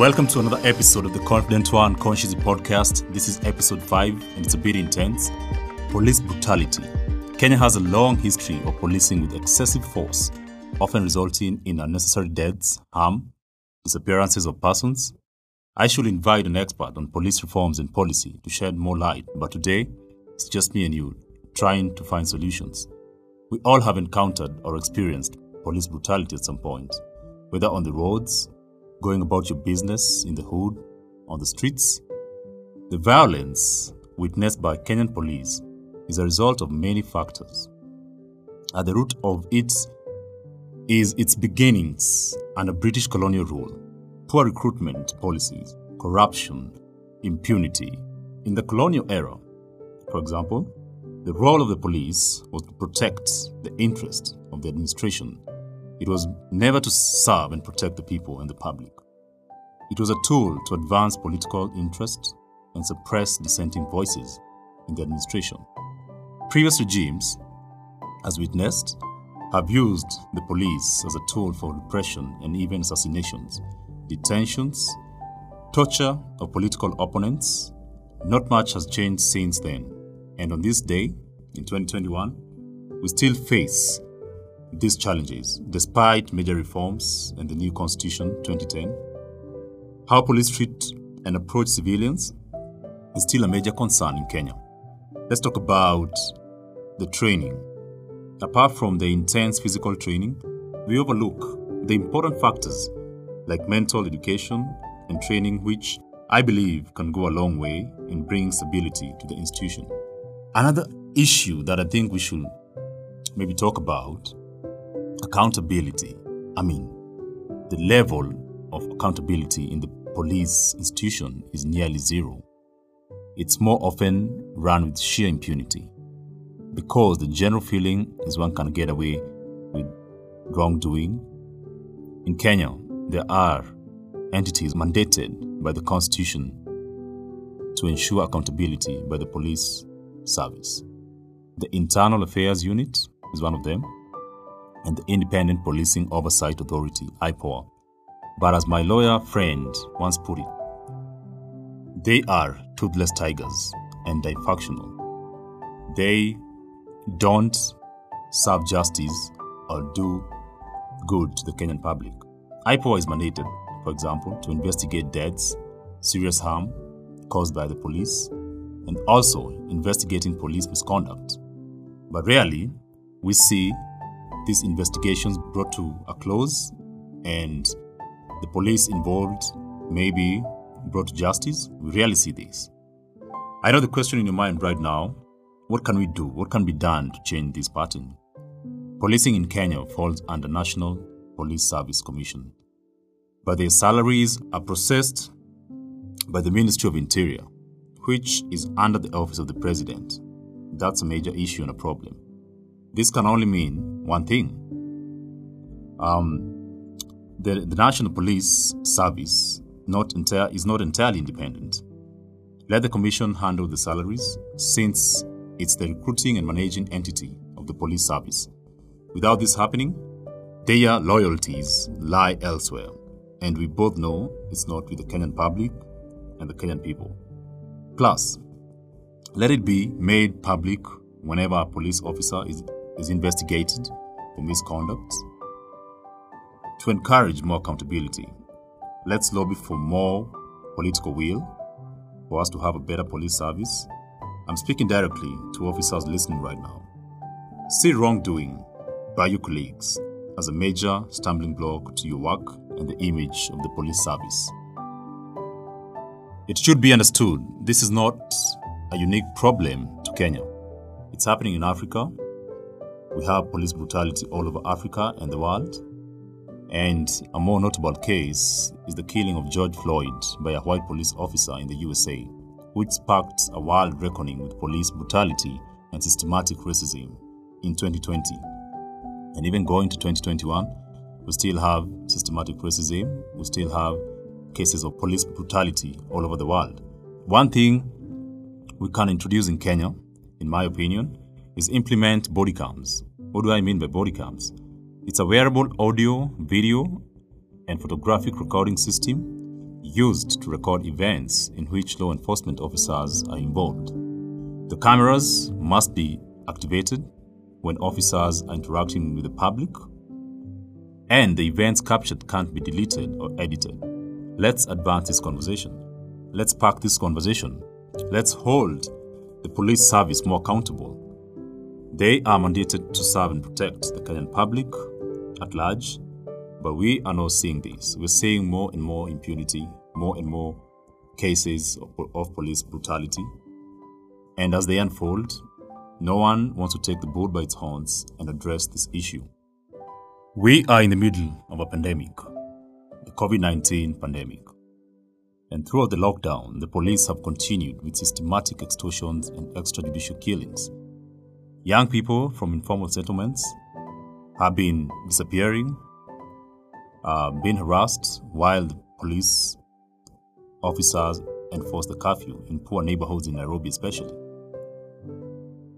Welcome to another episode of the Confident One Conscious podcast. This is episode 5 and it's a bit intense. Police brutality. Kenya has a long history of policing with excessive force, often resulting in unnecessary deaths, harm, disappearances of persons. I should invite an expert on police reforms and policy to shed more light, but today it's just me and you trying to find solutions. We all have encountered or experienced police brutality at some point, whether on the roads, going about your business in the hood, on the streets. The violence witnessed by Kenyan police is a result of many factors. At the root of it is its beginnings under British colonial rule, poor recruitment policies, corruption, impunity. In the colonial era, for example, the role of the police was to protect the interest of the administration. It was never to serve and protect the people and the public. It was a tool to advance political interests and suppress dissenting voices in the administration. Previous regimes, as witnessed, have used the police as a tool for repression and even assassinations, detentions, torture of political opponents. Not much has changed since then. And on this day, in 2021, we still face these challenges despite major reforms and the new Constitution 2010. How police treat and approach civilians is still a major concern in Kenya. Let's talk about the training. Apart from the intense physical training, we overlook the important factors like mental education and training, which I believe can go a long way in bringing stability to the institution. Another issue that I think we should maybe talk about accountability. I mean, the level of accountability in the police institution is nearly zero. It's more often run with sheer impunity because the general feeling is one can get away with wrongdoing. In Kenya, there are entities mandated by the constitution to ensure accountability by the police service. The Internal Affairs Unit is one of them, and the Independent Policing Oversight Authority, IPOA. But as my lawyer friend once put it, they are toothless tigers and dysfunctional. They don't serve justice or do good to the Kenyan public. IPOA is mandated, for example, to investigate deaths, serious harm caused by the police, and also investigating police misconduct. But rarely we see these investigations brought to a close and the police involved may be brought to justice. We rarely see this. I know the question in your mind right now what can we do? What can be done to change this pattern? Policing in Kenya falls under National Police Service Commission, but their salaries are processed by the Ministry of Interior which is under the office of the president. That's a major issue and a problem. This can only mean one thing. Um, the, the National Police Service not is not entirely independent. Let the Commission handle the salaries since it's the recruiting and managing entity of the police service. Without this happening, their loyalties lie elsewhere, and we both know it's not with the Kenyan public and the Kenyan people. Plus, let it be made public whenever a police officer is, is investigated for misconduct. To encourage more accountability, let's lobby for more political will for us to have a better police service. I'm speaking directly to officers listening right now. See wrongdoing by your colleagues as a major stumbling block to your work and the image of the police service. It should be understood this is not a unique problem to Kenya. It's happening in Africa. We have police brutality all over Africa and the world. And a more notable case is the killing of George Floyd by a white police officer in the USA, which sparked a wild reckoning with police brutality and systematic racism in 2020. And even going to 2021, we still have systematic racism, we still have cases of police brutality all over the world. One thing we can introduce in Kenya, in my opinion, is implement body cams. What do I mean by body cams? It's a wearable audio, video, and photographic recording system used to record events in which law enforcement officers are involved. The cameras must be activated when officers are interacting with the public, and the events captured can't be deleted or edited. Let's advance this conversation. Let's park this conversation. Let's hold the police service more accountable. They are mandated to serve and protect the Kenyan public at large, but we are not seeing this. We're seeing more and more impunity, more and more cases of, of police brutality. And as they unfold, no one wants to take the bull by its horns and address this issue. We are in the middle of a pandemic, the COVID 19 pandemic. And throughout the lockdown, the police have continued with systematic extortions and extrajudicial killings. Young people from informal settlements have been disappearing, uh, being harassed while the police officers enforce the curfew in poor neighborhoods in Nairobi, especially.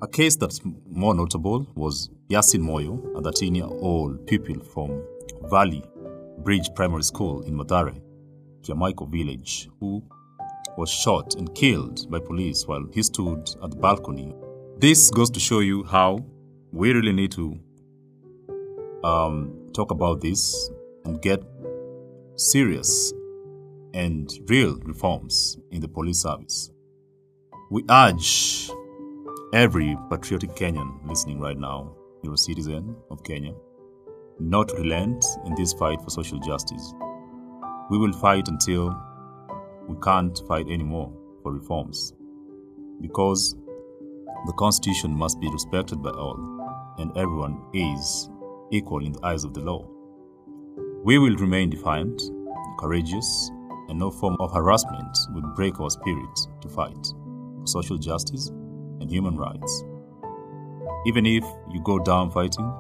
A case that's more notable was Yasin Moyo, a 13 year old pupil from Valley Bridge Primary School in Mathare, Kiamaiko village, who was shot and killed by police while he stood at the balcony. This goes to show you how we really need to um, talk about this and get serious and real reforms in the police service. We urge every patriotic Kenyan listening right now, you're a citizen of Kenya, not to relent in this fight for social justice. We will fight until we can't fight anymore for reforms. Because the Constitution must be respected by all, and everyone is equal in the eyes of the law. We will remain defiant, courageous, and no form of harassment will break our spirit to fight for social justice and human rights. Even if you go down fighting,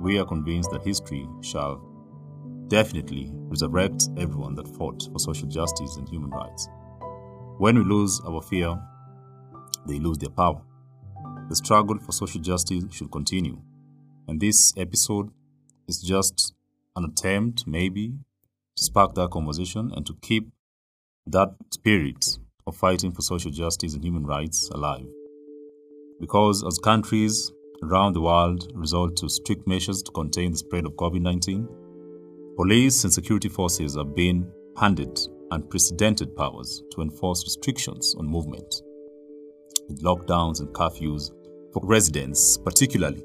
we are convinced that history shall definitely resurrect everyone that fought for social justice and human rights. When we lose our fear, they lose their power. The struggle for social justice should continue. And this episode is just an attempt, maybe, to spark that conversation and to keep that spirit of fighting for social justice and human rights alive. Because as countries around the world resort to strict measures to contain the spread of COVID 19, police and security forces are being handed unprecedented powers to enforce restrictions on movement, with lockdowns and curfews for residents, particularly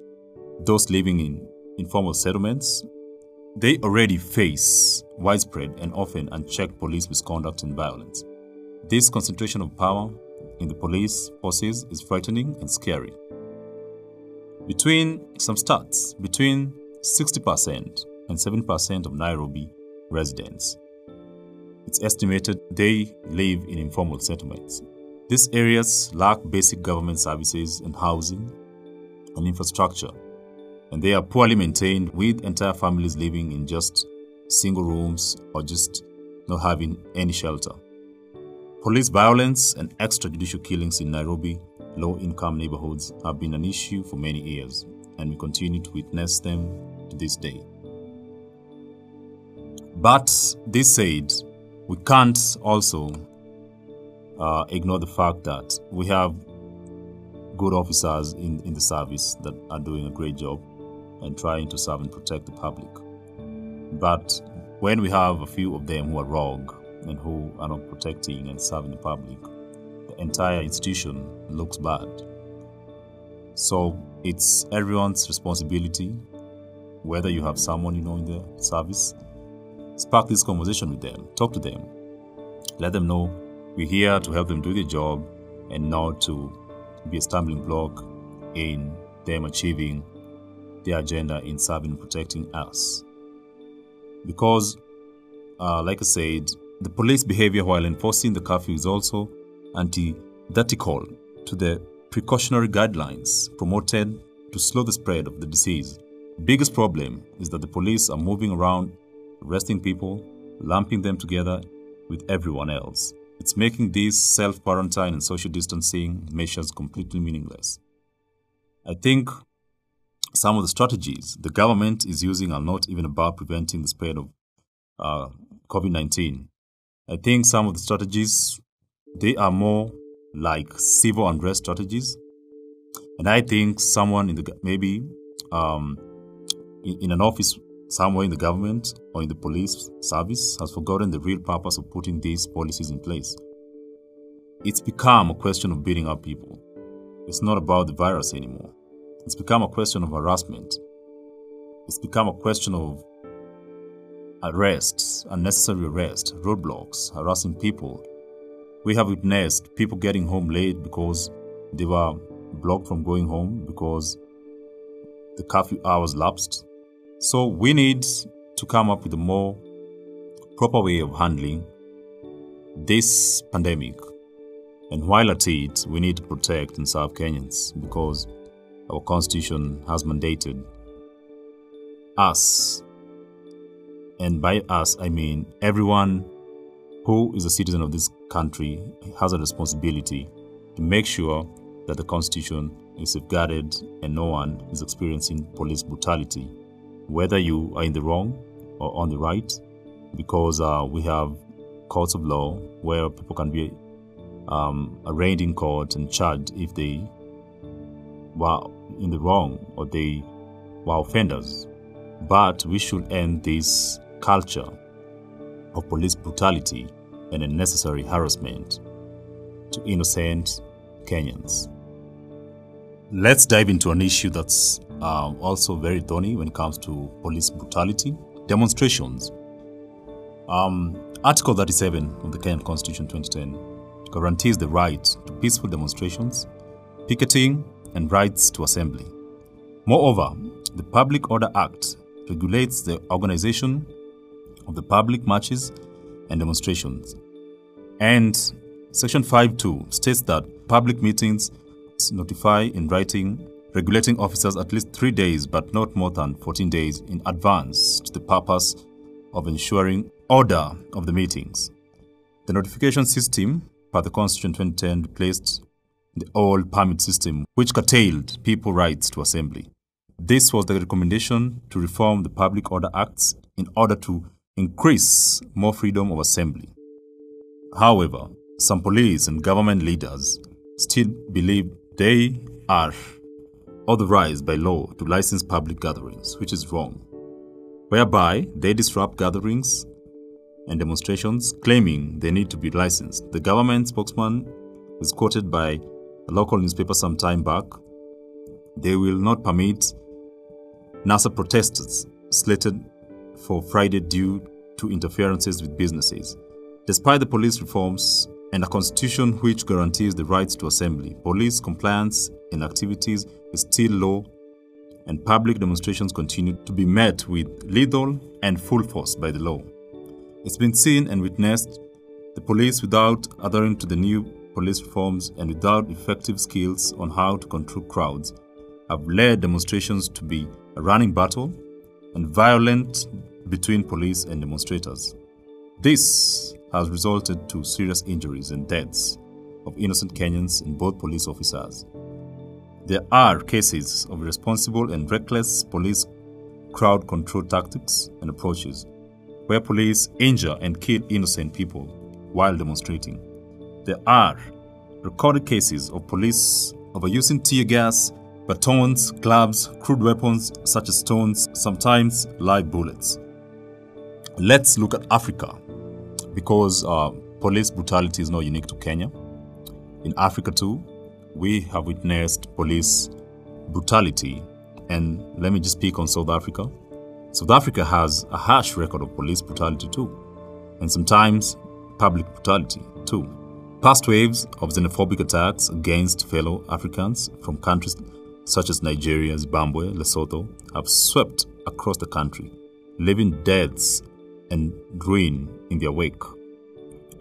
those living in informal settlements. They already face widespread and often unchecked police misconduct and violence. This concentration of power in the police forces is frightening and scary. Between some stats, between 60% and 7% of Nairobi residents, it's estimated they live in informal settlements. These areas lack basic government services and housing and infrastructure, and they are poorly maintained with entire families living in just single rooms or just not having any shelter. Police violence and extrajudicial killings in Nairobi low income neighborhoods have been an issue for many years, and we continue to witness them to this day. But this said, we can't also uh, ignore the fact that we have good officers in, in the service that are doing a great job and trying to serve and protect the public. But when we have a few of them who are rogue, and who are not protecting and serving the public, the entire institution looks bad. So it's everyone's responsibility, whether you have someone you know in the service, spark this conversation with them, talk to them, let them know we're here to help them do their job and not to be a stumbling block in them achieving their agenda in serving and protecting us. Because, uh, like I said, the police behavior while enforcing the curfew is also antithetical to the precautionary guidelines promoted to slow the spread of the disease. The biggest problem is that the police are moving around, arresting people, lumping them together with everyone else. It's making these self quarantine and social distancing measures completely meaningless. I think some of the strategies the government is using are not even about preventing the spread of uh, COVID 19 I think some of the strategies they are more like civil unrest strategies, and I think someone in the maybe um, in, in an office somewhere in the government or in the police service has forgotten the real purpose of putting these policies in place. It's become a question of beating up people. It's not about the virus anymore. It's become a question of harassment. It's become a question of arrests, unnecessary arrests, roadblocks, harassing people. We have witnessed people getting home late because they were blocked from going home because the curfew hours lapsed. So we need to come up with a more proper way of handling this pandemic. And while at it, we need to protect and serve Kenyans because our constitution has mandated us and by us, I mean everyone who is a citizen of this country has a responsibility to make sure that the Constitution is safeguarded and no one is experiencing police brutality, whether you are in the wrong or on the right, because uh, we have courts of law where people can be um, arraigned in court and charged if they were in the wrong or they were offenders. But we should end this culture of police brutality and unnecessary harassment to innocent Kenyans. Let's dive into an issue that's also very thorny when it comes to police brutality demonstrations. Um, Article 37 of the Kenyan Constitution 2010 guarantees the right to peaceful demonstrations, picketing, and rights to assembly. Moreover, the Public Order Act regulates the organization of the public marches and demonstrations. And Section 5.2 states that public meetings notify in writing regulating officers at least three days but not more than 14 days in advance to the purpose of ensuring order of the meetings. The notification system, per the Constitution 2010, replaced the old permit system, which curtailed people's rights to assembly. This was the recommendation to reform the Public Order Acts in order to increase more freedom of assembly. However, some police and government leaders still believe they are authorized by law to license public gatherings, which is wrong, whereby they disrupt gatherings and demonstrations claiming they need to be licensed. The government spokesman was quoted by a local newspaper some time back. They will not permit NASA protesters slated for Friday due to interferences with businesses. Despite the police reforms and a constitution which guarantees the rights to assembly, police compliance in activities is still low and public demonstrations continue to be met with lethal and full force by the law. It's been seen and witnessed the police without adhering to the new police reforms and without effective skills on how to control crowds have led demonstrations to be a running battle and violent between police and demonstrators. This has resulted to serious injuries and deaths of innocent Kenyans and both police officers. There are cases of responsible and reckless police crowd control tactics and approaches where police injure and kill innocent people while demonstrating. There are recorded cases of police overusing tear gas batons, clubs, crude weapons such as stones, sometimes live bullets. Let's look at Africa because uh, police brutality is not unique to Kenya. In Africa, too, we have witnessed police brutality. And let me just speak on South Africa. South Africa has a harsh record of police brutality, too, and sometimes public brutality, too. Past waves of xenophobic attacks against fellow Africans from countries such as Nigeria, Zimbabwe, Lesotho, have swept across the country, leaving deaths and ruin in their wake.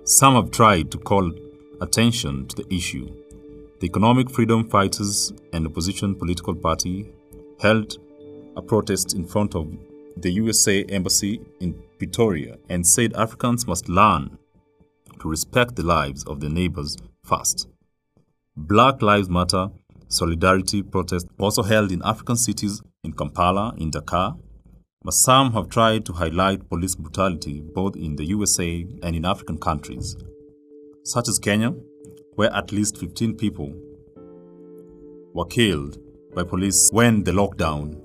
Some have tried to call attention to the issue. The Economic Freedom Fighters and opposition political party held a protest in front of the USA Embassy in Pretoria and said Africans must learn to respect the lives of their neighbors first. Black Lives Matter solidarity protest also held in African cities in Kampala, in Dakar, but some have tried to highlight police brutality both in the USA and in African countries, such as Kenya, where at least 15 people were killed by police when the lockdown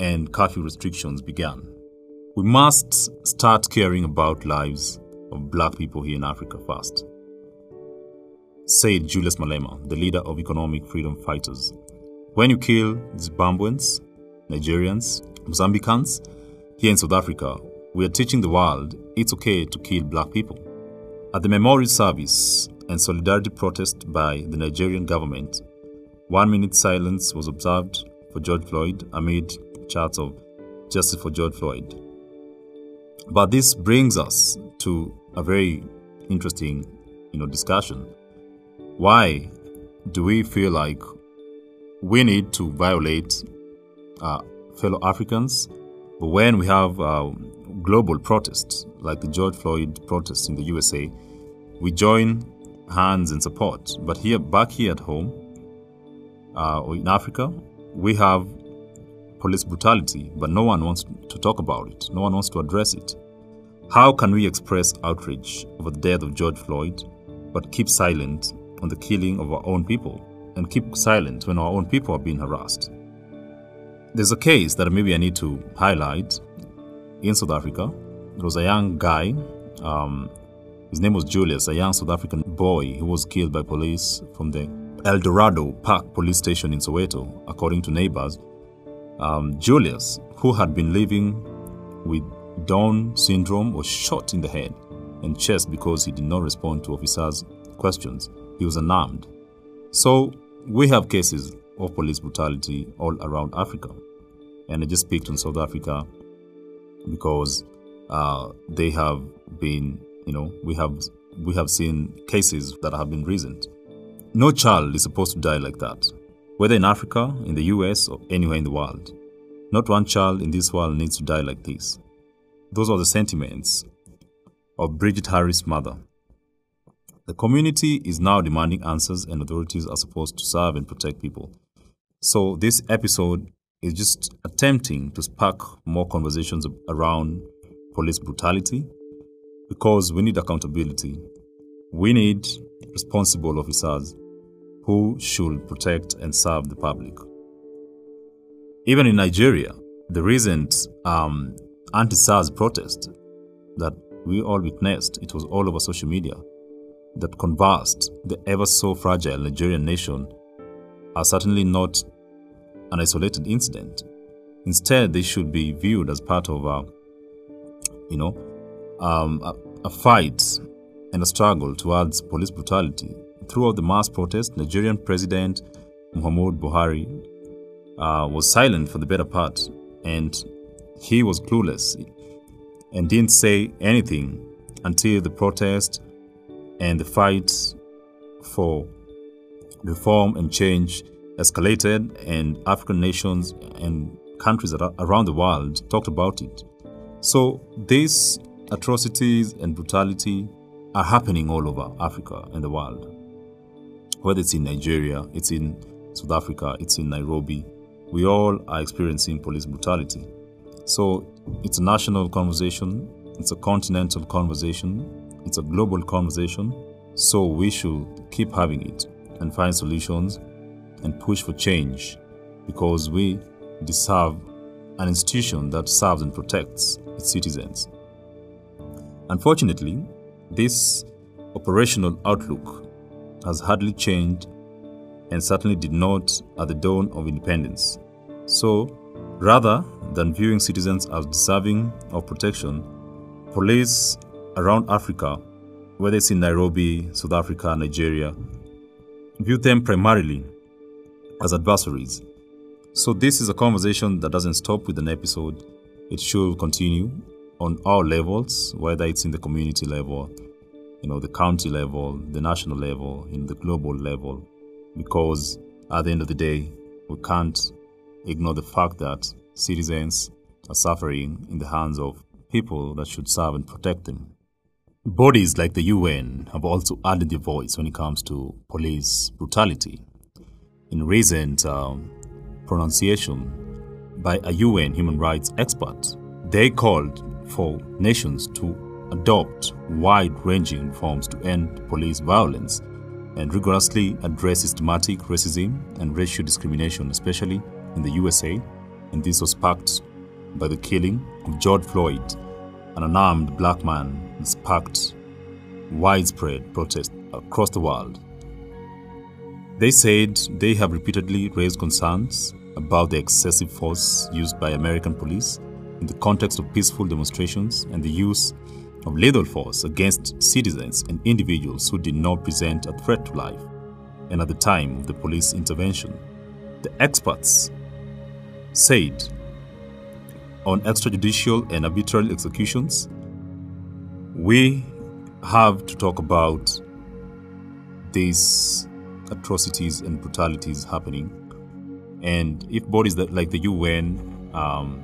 and curfew restrictions began. We must start caring about lives of black people here in Africa first, said Julius Malema, the leader of economic freedom fighters. When you kill Zimbabweans, Nigerians, Mozambicans, here in South Africa, we are teaching the world it's okay to kill black people. At the memorial service and solidarity protest by the Nigerian government, one minute silence was observed for George Floyd amid chants of justice for George Floyd. But this brings us to a very interesting, you know, discussion. Why do we feel like we need to violate uh, fellow Africans, when we have uh, global protests like the George Floyd protests in the USA, we join hands in support. But here, back here at home, uh, or in Africa, we have police brutality, but no one wants to talk about it. No one wants to address it. How can we express outrage over the death of George Floyd, but keep silent on the killing of our own people, and keep silent when our own people are being harassed? There's a case that maybe I need to highlight in South Africa. There was a young guy, um, his name was Julius, a young South African boy who was killed by police from the Eldorado Park police station in Soweto, according to neighbors. Um, Julius, who had been living with Down syndrome was shot in the head and chest because he did not respond to officers' questions. He was unarmed. So we have cases of police brutality all around Africa. And I just picked on South Africa because uh, they have been, you know, we have we have seen cases that have been recent. No child is supposed to die like that, whether in Africa, in the US, or anywhere in the world. Not one child in this world needs to die like this. Those are the sentiments of Bridget Harris' mother. The community is now demanding answers, and authorities are supposed to serve and protect people. So, this episode is just attempting to spark more conversations around police brutality because we need accountability. We need responsible officers who should protect and serve the public. Even in Nigeria, the recent um, anti SARS protest that we all witnessed, it was all over social media, that conversed the ever so fragile Nigerian nation are certainly not an isolated incident. Instead, they should be viewed as part of a, you know, um, a, a fight and a struggle towards police brutality. Throughout the mass protest, Nigerian President Muhammadu Buhari uh, was silent for the better part, and he was clueless and didn't say anything until the protest and the fight for reform and change escalated, and African nations and countries around the world talked about it. So, these atrocities and brutality are happening all over Africa and the world. Whether it's in Nigeria, it's in South Africa, it's in Nairobi, we all are experiencing police brutality. So it's a national conversation, it's a continental conversation, it's a global conversation. So we should keep having it and find solutions and push for change because we deserve an institution that serves and protects its citizens. Unfortunately, this operational outlook has hardly changed and certainly did not at the dawn of independence. So, rather than viewing citizens as deserving of protection, police around Africa, whether it's in Nairobi, South Africa, Nigeria, view them primarily as adversaries. So, this is a conversation that doesn't stop with an episode. It should continue on all levels, whether it's in the community level, you know, the county level, the national level, in the global level, because at the end of the day, we can't ignore the fact that citizens are suffering in the hands of people that should serve and protect them. Bodies like the UN have also added their voice when it comes to police brutality. In recent um, pronunciation by a UN human rights expert, They called for nations to adopt wide ranging reforms to end police violence and rigorously address systematic racism and racial discrimination, especially in the USA. And this was sparked by the killing of George Floyd, an unarmed black man, and sparked widespread protest across the world. They said they have repeatedly raised concerns about the excessive force used by American police in the context of peaceful demonstrations and the use of lethal force against citizens and individuals who did not present a threat to life. And at the time of the police intervention, the experts said on extrajudicial and arbitrary executions, we have to talk about these atrocities and brutalities happening. And if bodies that like the UN um,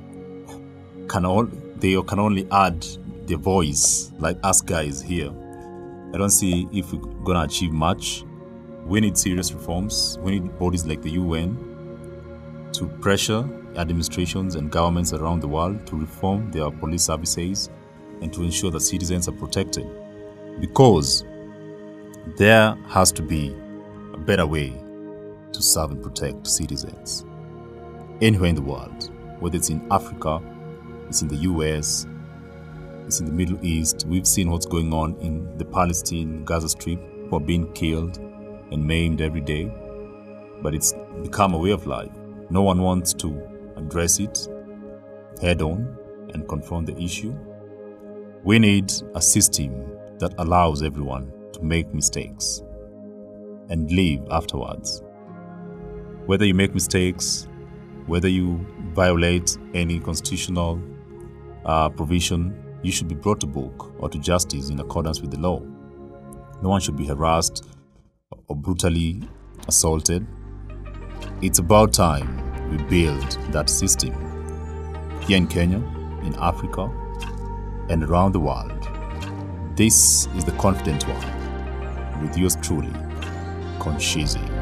can all they can only add the voice, like us guys here, I don't see if we're gonna achieve much. We need serious reforms. We need bodies like the UN to pressure administrations and governments around the world to reform their police services and to ensure that citizens are protected. Because there has to be a better way to serve and protect citizens anywhere in the world, whether it's in Africa, it's in the US, it's in the Middle East. We've seen what's going on in the Palestine Gaza Strip, who are being killed and maimed every day. But it's become a way of life. No one wants to address it head on and confront the issue. We need a system that allows everyone to make mistakes and live afterwards. Whether you make mistakes, whether you violate any constitutional uh, provision, you should be brought to book or to justice in accordance with the law. No one should be harassed or brutally assaulted. It's about time we build that system here in Kenya, in Africa, and around the world. This is the Confident One with yours truly, Conshizi.